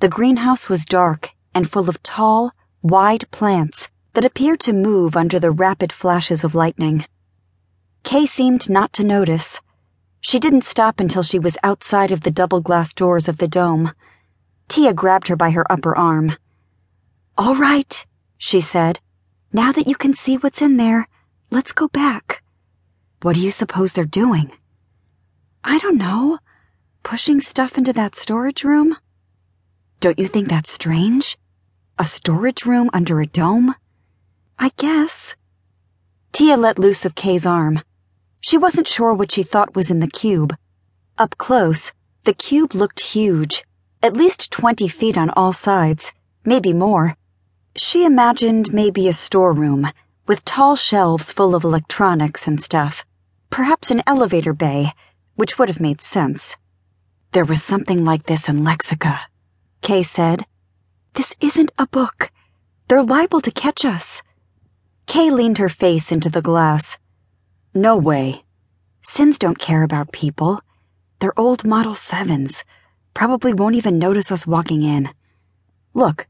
The greenhouse was dark and full of tall, wide plants that appeared to move under the rapid flashes of lightning. Kay seemed not to notice. She didn't stop until she was outside of the double glass doors of the dome. Tia grabbed her by her upper arm. All right, she said. Now that you can see what's in there, let's go back. What do you suppose they're doing? I don't know. Pushing stuff into that storage room? Don't you think that's strange? A storage room under a dome? I guess. Tia let loose of Kay's arm. She wasn't sure what she thought was in the cube. Up close, the cube looked huge, at least 20 feet on all sides, maybe more. She imagined maybe a storeroom with tall shelves full of electronics and stuff. Perhaps an elevator bay, which would have made sense. There was something like this in Lexica, Kay said. This isn't a book. They're liable to catch us. Kay leaned her face into the glass. No way. Sins don't care about people. They're old Model 7s. Probably won't even notice us walking in. Look,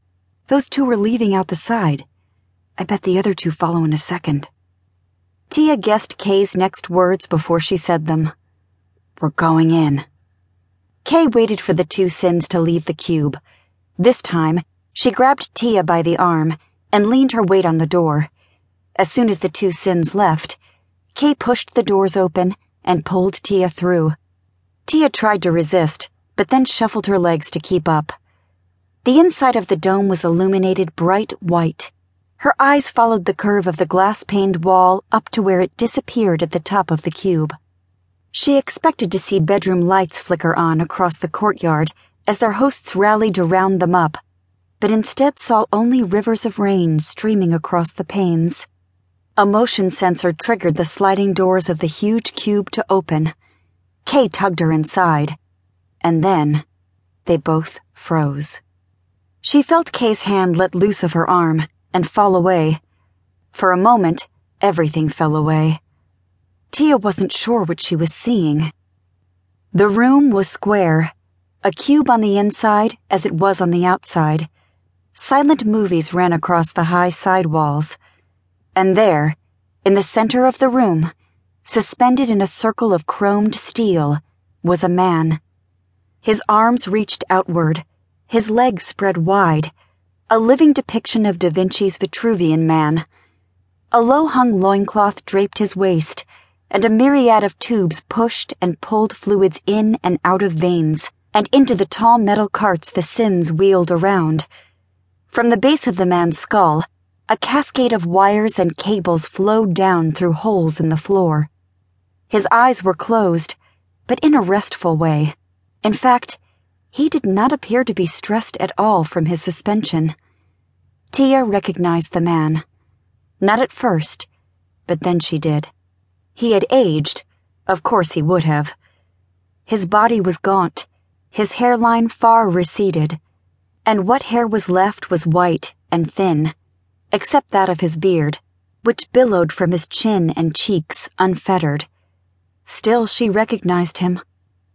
those two are leaving out the side. I bet the other two follow in a second. Tia guessed Kay's next words before she said them. We're going in. Kay waited for the two sins to leave the cube. This time, she grabbed Tia by the arm and leaned her weight on the door. As soon as the two sins left, Kay pushed the doors open and pulled Tia through. Tia tried to resist, but then shuffled her legs to keep up. The inside of the dome was illuminated bright white. Her eyes followed the curve of the glass paned wall up to where it disappeared at the top of the cube. She expected to see bedroom lights flicker on across the courtyard as their hosts rallied to round them up, but instead saw only rivers of rain streaming across the panes. A motion sensor triggered the sliding doors of the huge cube to open. Kay tugged her inside. And then, they both froze. She felt Kay's hand let loose of her arm and fall away. For a moment, everything fell away. Tia wasn't sure what she was seeing. The room was square, a cube on the inside as it was on the outside. Silent movies ran across the high side walls. And there, in the center of the room, suspended in a circle of chromed steel, was a man. His arms reached outward, his legs spread wide, a living depiction of Da Vinci's Vitruvian Man. A low hung loincloth draped his waist, and a myriad of tubes pushed and pulled fluids in and out of veins and into the tall metal carts the sins wheeled around. From the base of the man's skull, a cascade of wires and cables flowed down through holes in the floor. His eyes were closed, but in a restful way. In fact, he did not appear to be stressed at all from his suspension. Tia recognized the man. Not at first, but then she did. He had aged. Of course he would have. His body was gaunt, his hairline far receded, and what hair was left was white and thin, except that of his beard, which billowed from his chin and cheeks unfettered. Still, she recognized him.